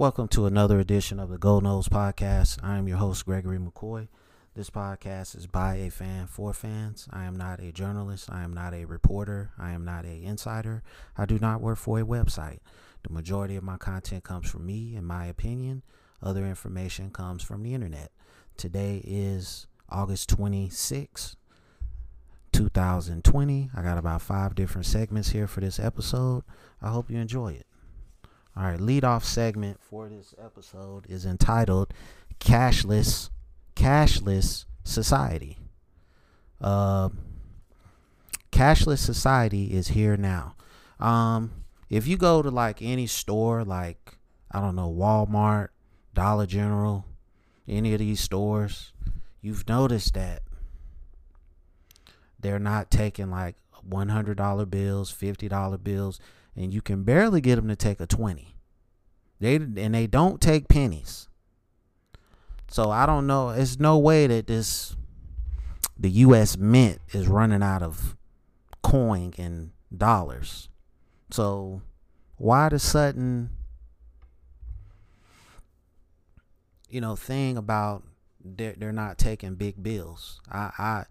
Welcome to another edition of the Gold Nose Podcast. I am your host, Gregory McCoy. This podcast is by a fan for fans. I am not a journalist. I am not a reporter. I am not a insider. I do not work for a website. The majority of my content comes from me, in my opinion. Other information comes from the internet. Today is August 26, 2020. I got about five different segments here for this episode. I hope you enjoy it. All right, lead off segment for this episode is entitled Cashless Cashless Society. Uh, cashless society is here now. Um, if you go to like any store, like I don't know, Walmart, Dollar General, any of these stores, you've noticed that they're not taking like $100 bills, $50 bills and you can barely get them to take a 20 they and they don't take pennies. So i don't know. It's no way that this the us mint is running out of coin and dollars. So why the sudden you know thing about they're, they're not taking big bills? I i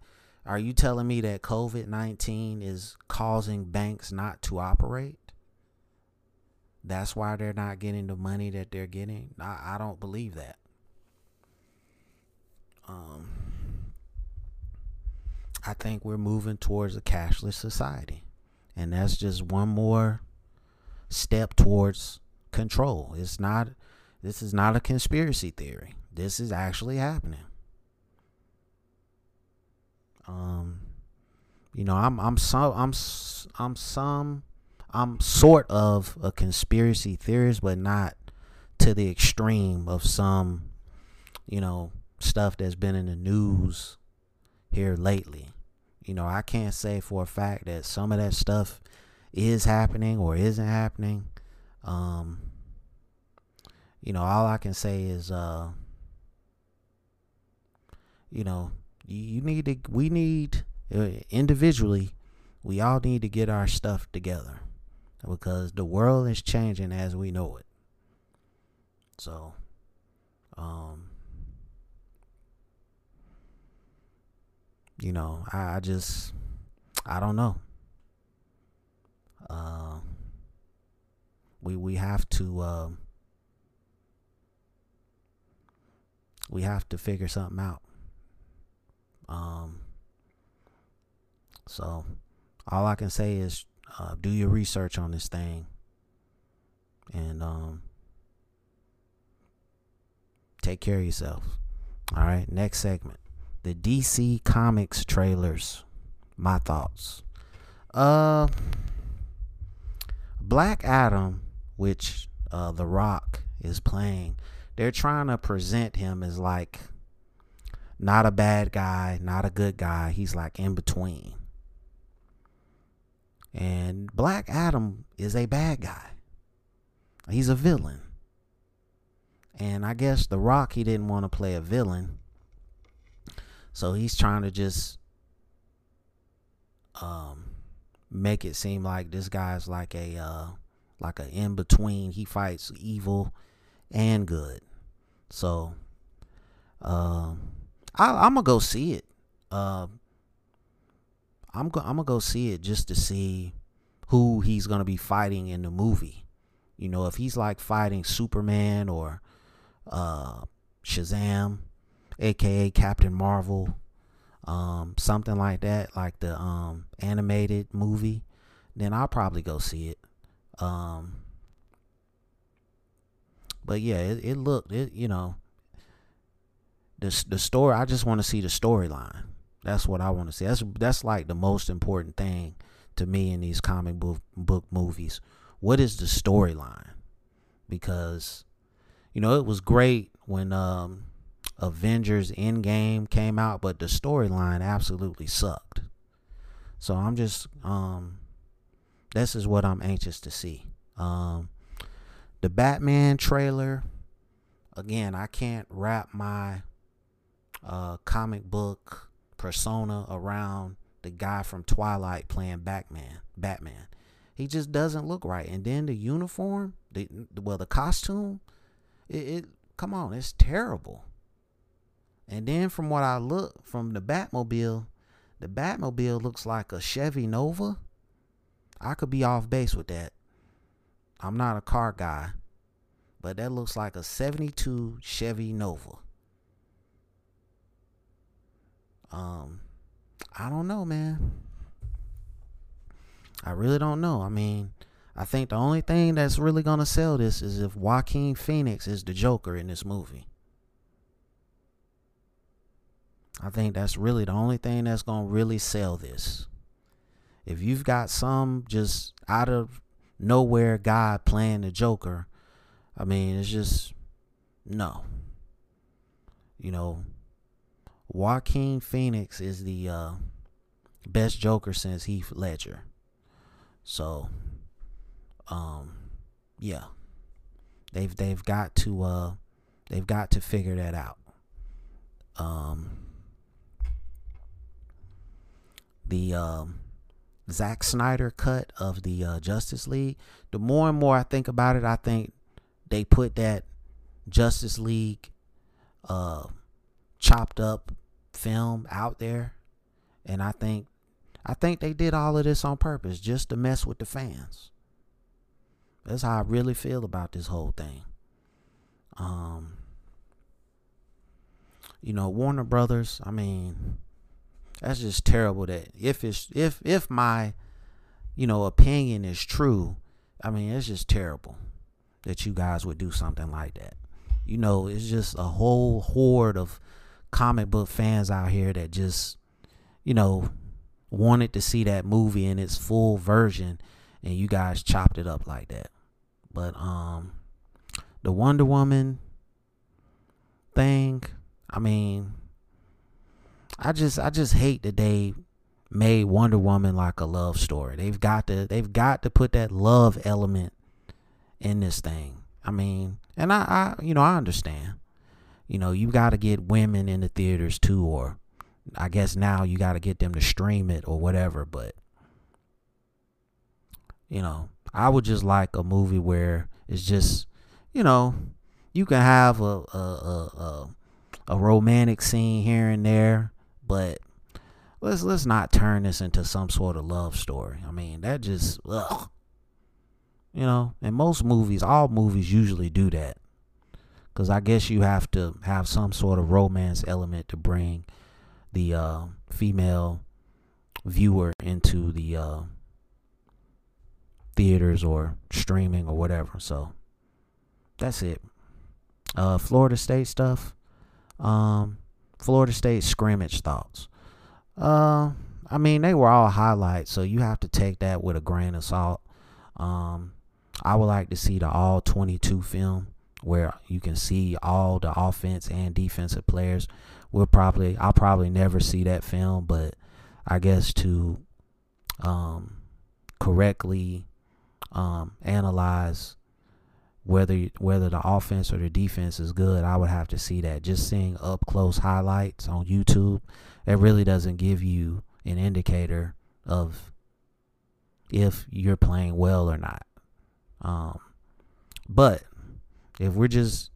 are you telling me that covid-19 is causing banks not to operate that's why they're not getting the money that they're getting. I, I don't believe that. Um, I think we're moving towards a cashless society. And that's just one more step towards control. It's not this is not a conspiracy theory. This is actually happening. Um you know, I'm I'm so I'm I'm some I'm sort of a conspiracy theorist, but not to the extreme of some, you know, stuff that's been in the news here lately. You know, I can't say for a fact that some of that stuff is happening or isn't happening. Um, you know, all I can say is, uh, you know, you need to, we need, uh, individually, we all need to get our stuff together because the world is changing as we know it. So, um, you know, I, I just, I don't know. Uh, we we have to uh, we have to figure something out. Um, so all I can say is uh, do your research on this thing and um, take care of yourself. All right, next segment. The DC Comics trailers. My thoughts. Uh Black Adam, which uh The Rock is playing, they're trying to present him as like not a bad guy, not a good guy. He's like in between. And Black Adam is a bad guy. He's a villain. And I guess The Rock, he didn't want to play a villain. So he's trying to just um, make it seem like this guy's like a uh, like a in between. He fights evil and good. So um, I, am gonna go see it. Uh, I'm go- I'm gonna go see it just to see who he's gonna be fighting in the movie. You know, if he's like fighting Superman or uh, Shazam, aka Captain Marvel, um, something like that, like the um, animated movie, then I'll probably go see it. Um, but yeah, it, it looked it you know the the story. I just want to see the storyline. That's what I want to see. That's that's like the most important thing to me in these comic book book movies. What is the storyline? Because you know it was great when um, Avengers Endgame came out, but the storyline absolutely sucked. So I'm just um, this is what I'm anxious to see. Um, the Batman trailer. Again, I can't wrap my uh, comic book persona around the guy from Twilight playing Batman. Batman. He just doesn't look right. And then the uniform, the well, the costume, It, it come on, it's terrible. And then from what I look from the Batmobile, the Batmobile looks like a Chevy Nova. I could be off base with that. I'm not a car guy, but that looks like a 72 Chevy Nova. Um, I don't know, man. I really don't know. I mean, I think the only thing that's really gonna sell this is if Joaquin Phoenix is the Joker in this movie. I think that's really the only thing that's gonna really sell this. If you've got some just out of nowhere guy playing the Joker, I mean, it's just no. You know, Joaquin Phoenix is the uh, best Joker since Heath Ledger. So, um, yeah, they've they've got to uh, they've got to figure that out. Um, the um, Zack Snyder cut of the uh, Justice League. The more and more I think about it, I think they put that Justice League uh, chopped up film out there, and I think I think they did all of this on purpose just to mess with the fans. That's how I really feel about this whole thing. Um, you know, Warner Brothers. I mean, that's just terrible. That if it's if if my, you know, opinion is true, I mean, it's just terrible that you guys would do something like that. You know, it's just a whole horde of comic book fans out here that just, you know, wanted to see that movie in its full version and you guys chopped it up like that. But um the Wonder Woman thing, I mean, I just I just hate that they made Wonder Woman like a love story. They've got to they've got to put that love element in this thing. I mean, and I, I you know, I understand you know, you got to get women in the theaters too, or I guess now you got to get them to stream it or whatever. But, you know, I would just like a movie where it's just, you know, you can have a a a, a, a romantic scene here and there, but let's let's not turn this into some sort of love story. I mean, that just ugh. You know, and most movies, all movies usually do that because I guess you have to have some sort of romance element to bring the uh, female viewer into the uh, theaters or streaming or whatever. So that's it. Uh, Florida State stuff. Um, Florida State scrimmage thoughts. Uh, I mean, they were all highlights, so you have to take that with a grain of salt. Um, I would like to see the all 22 film where you can see all the offense and defensive players. We'll probably I'll probably never see that film, but I guess to um, correctly um, analyze whether whether the offense or the defense is good, I would have to see that. Just seeing up close highlights on YouTube, it really doesn't give you an indicator of if you're playing well or not. Um, but if we're just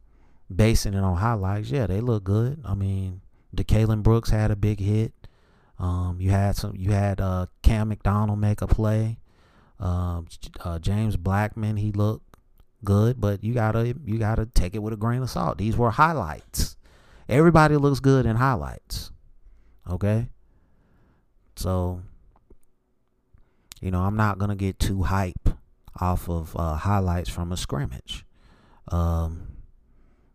basing it on highlights, yeah, they look good. I mean, DeCalon Brooks had a big hit. Um, you had some. You had uh, Cam McDonald make a play. Um, uh, James Blackman, he looked good, but you gotta you gotta take it with a grain of salt. These were highlights. Everybody looks good in highlights. Okay. So, you know, I'm not gonna get too hype off of uh, highlights from a scrimmage. Um,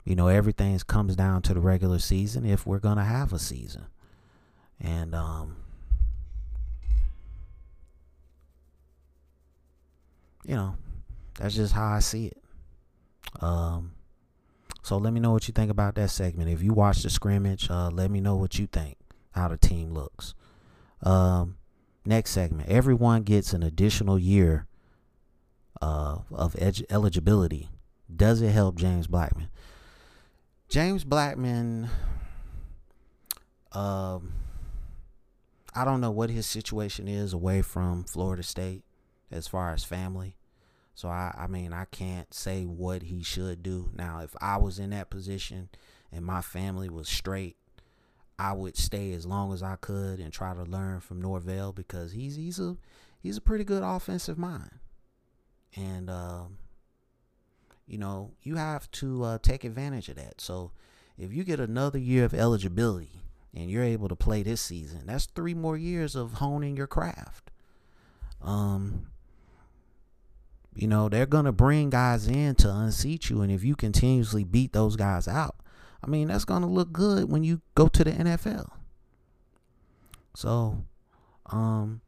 you know, everything comes down to the regular season if we're gonna have a season, and um, you know, that's just how I see it. Um, so let me know what you think about that segment. If you watch the scrimmage, uh, let me know what you think, how the team looks. Um, next segment, everyone gets an additional year uh, of ed- eligibility does it help James Blackman? James Blackman, um, I don't know what his situation is away from Florida State as far as family. So I, I mean, I can't say what he should do. Now, if I was in that position and my family was straight, I would stay as long as I could and try to learn from Norvell because he's he's a he's a pretty good offensive mind, and um, you know you have to uh, take advantage of that. So if you get another year of eligibility and you're able to play this season, that's three more years of honing your craft. Um, you know, they're gonna bring guys in to unseat you, and if you continuously beat those guys out, I mean, that's gonna look good when you go to the NFL. So, um,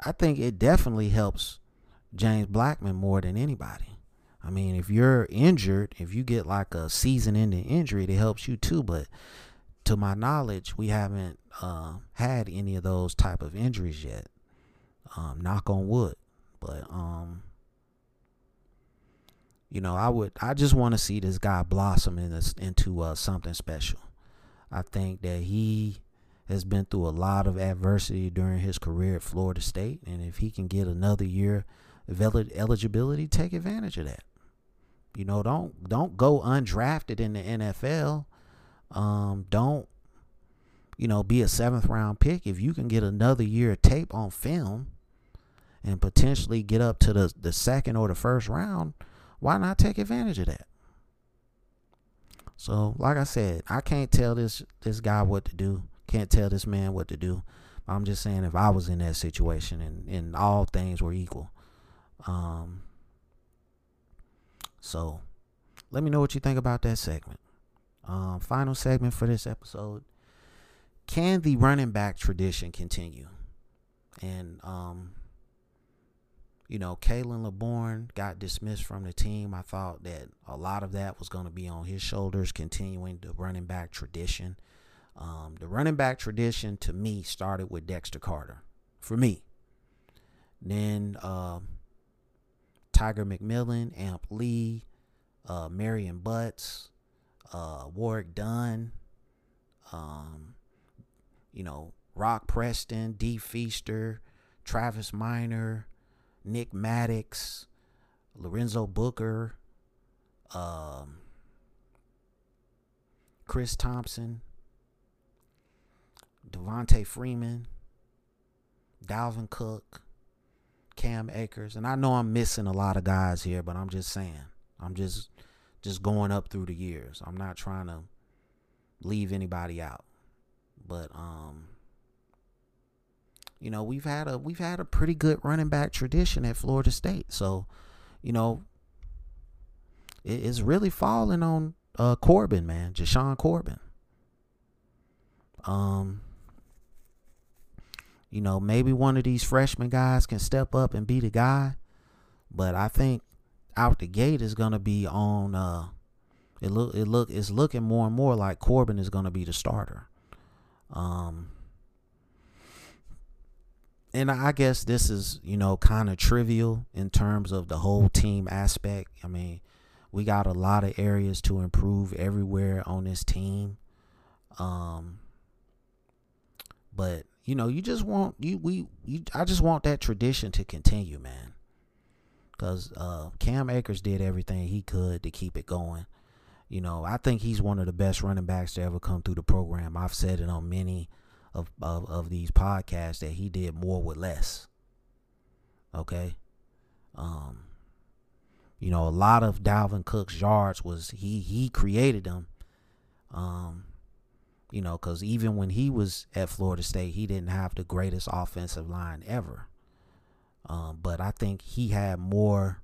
I think it definitely helps James Blackman more than anybody. I mean, if you're injured, if you get like a season-ending injury, it helps you too. But to my knowledge, we haven't uh, had any of those type of injuries yet. Um, knock on wood. But um, you know, I would, I just want to see this guy blossom in this, into uh, something special. I think that he has been through a lot of adversity during his career at Florida State, and if he can get another year of eligibility, take advantage of that. You know, don't don't go undrafted in the NFL. Um, don't you know be a seventh round pick if you can get another year of tape on film and potentially get up to the the second or the first round why not take advantage of that? So, like I said, I can't tell this this guy what to do. Can't tell this man what to do. I'm just saying if I was in that situation and, and all things were equal. Um so let me know what you think about that segment. Um, final segment for this episode. Can the running back tradition continue? And um you know, Khalan Laborn got dismissed from the team. I thought that a lot of that was going to be on his shoulders, continuing the running back tradition. Um, the running back tradition to me started with Dexter Carter, for me. Then uh, Tiger McMillon, Amp Lee, uh, Marion Butts, uh, Warrick Dunn, um, you know, Rock Preston, D Feaster, Travis Minor, Nick Maddox, Lorenzo Booker, um, Chris Thompson, Devonta Freeman, Dalvin Cook, Cam Akers, and I know I'm missing a lot of guys here, but I'm just saying. I'm just just going up through the years. I'm not trying to leave anybody out. But um you know, we've had a we've had a pretty good running back tradition at Florida State. So, you know, it, it's really falling on uh, Corbin, man, Jashaun Corbin. Um, you know, maybe one of these freshman guys can step up and be the guy, but I think out the gate is gonna be on. Uh, it look it look it's looking more and more like Corbin is gonna be the starter. Um, and I guess this is, you know, kind of trivial in terms of the whole team aspect. I mean, we got a lot of areas to improve everywhere on this team. Um but you know, you just want you we you, I just want that tradition to continue, man. Cuz uh Cam Akers did everything he could to keep it going. You know, I think he's one of the best running backs to ever come through the program. I've said it on many of, of, of these podcasts that he did more with less. Okay. Um, you know, a lot of Dalvin Cook's yards was he he created them. Um, you know, because even when he was at Florida State, he didn't have the greatest offensive line ever. Um, but I think he had more,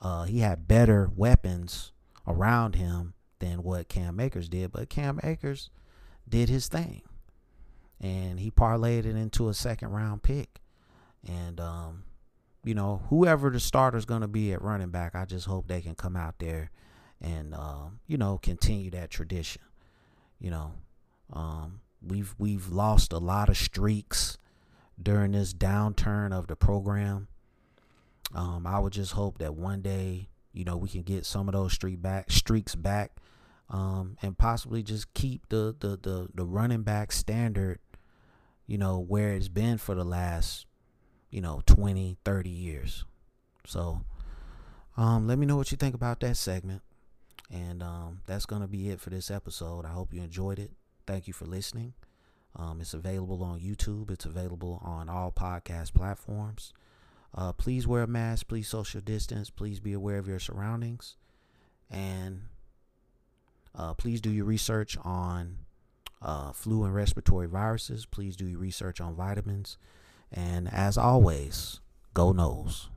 uh, he had better weapons around him than what Cam Akers did. But Cam Akers did his thing and he parlayed it into a second round pick. And um, you know, whoever the starter's gonna be at running back, I just hope they can come out there and um, you know continue that tradition. You know, um, we've we've lost a lot of streaks during this downturn of the program. Um, I would just hope that one day, you know, we can get some of those streak back streaks back, um, and possibly just keep the, the the the running back standard you know, where it's been for the last, you know, 20, 30 years. So, Um, let me know what you think about that segment. And um, that's going to be it for this episode. I hope you enjoyed it. Thank you for listening. Um, it's available on YouTube, it's available on all podcast platforms. Uh, please wear a mask, please social distance, please be aware of your surroundings, and uh, please do your research on uh, flu and respiratory viruses. Please do your research on vitamins. And as always, go Noles.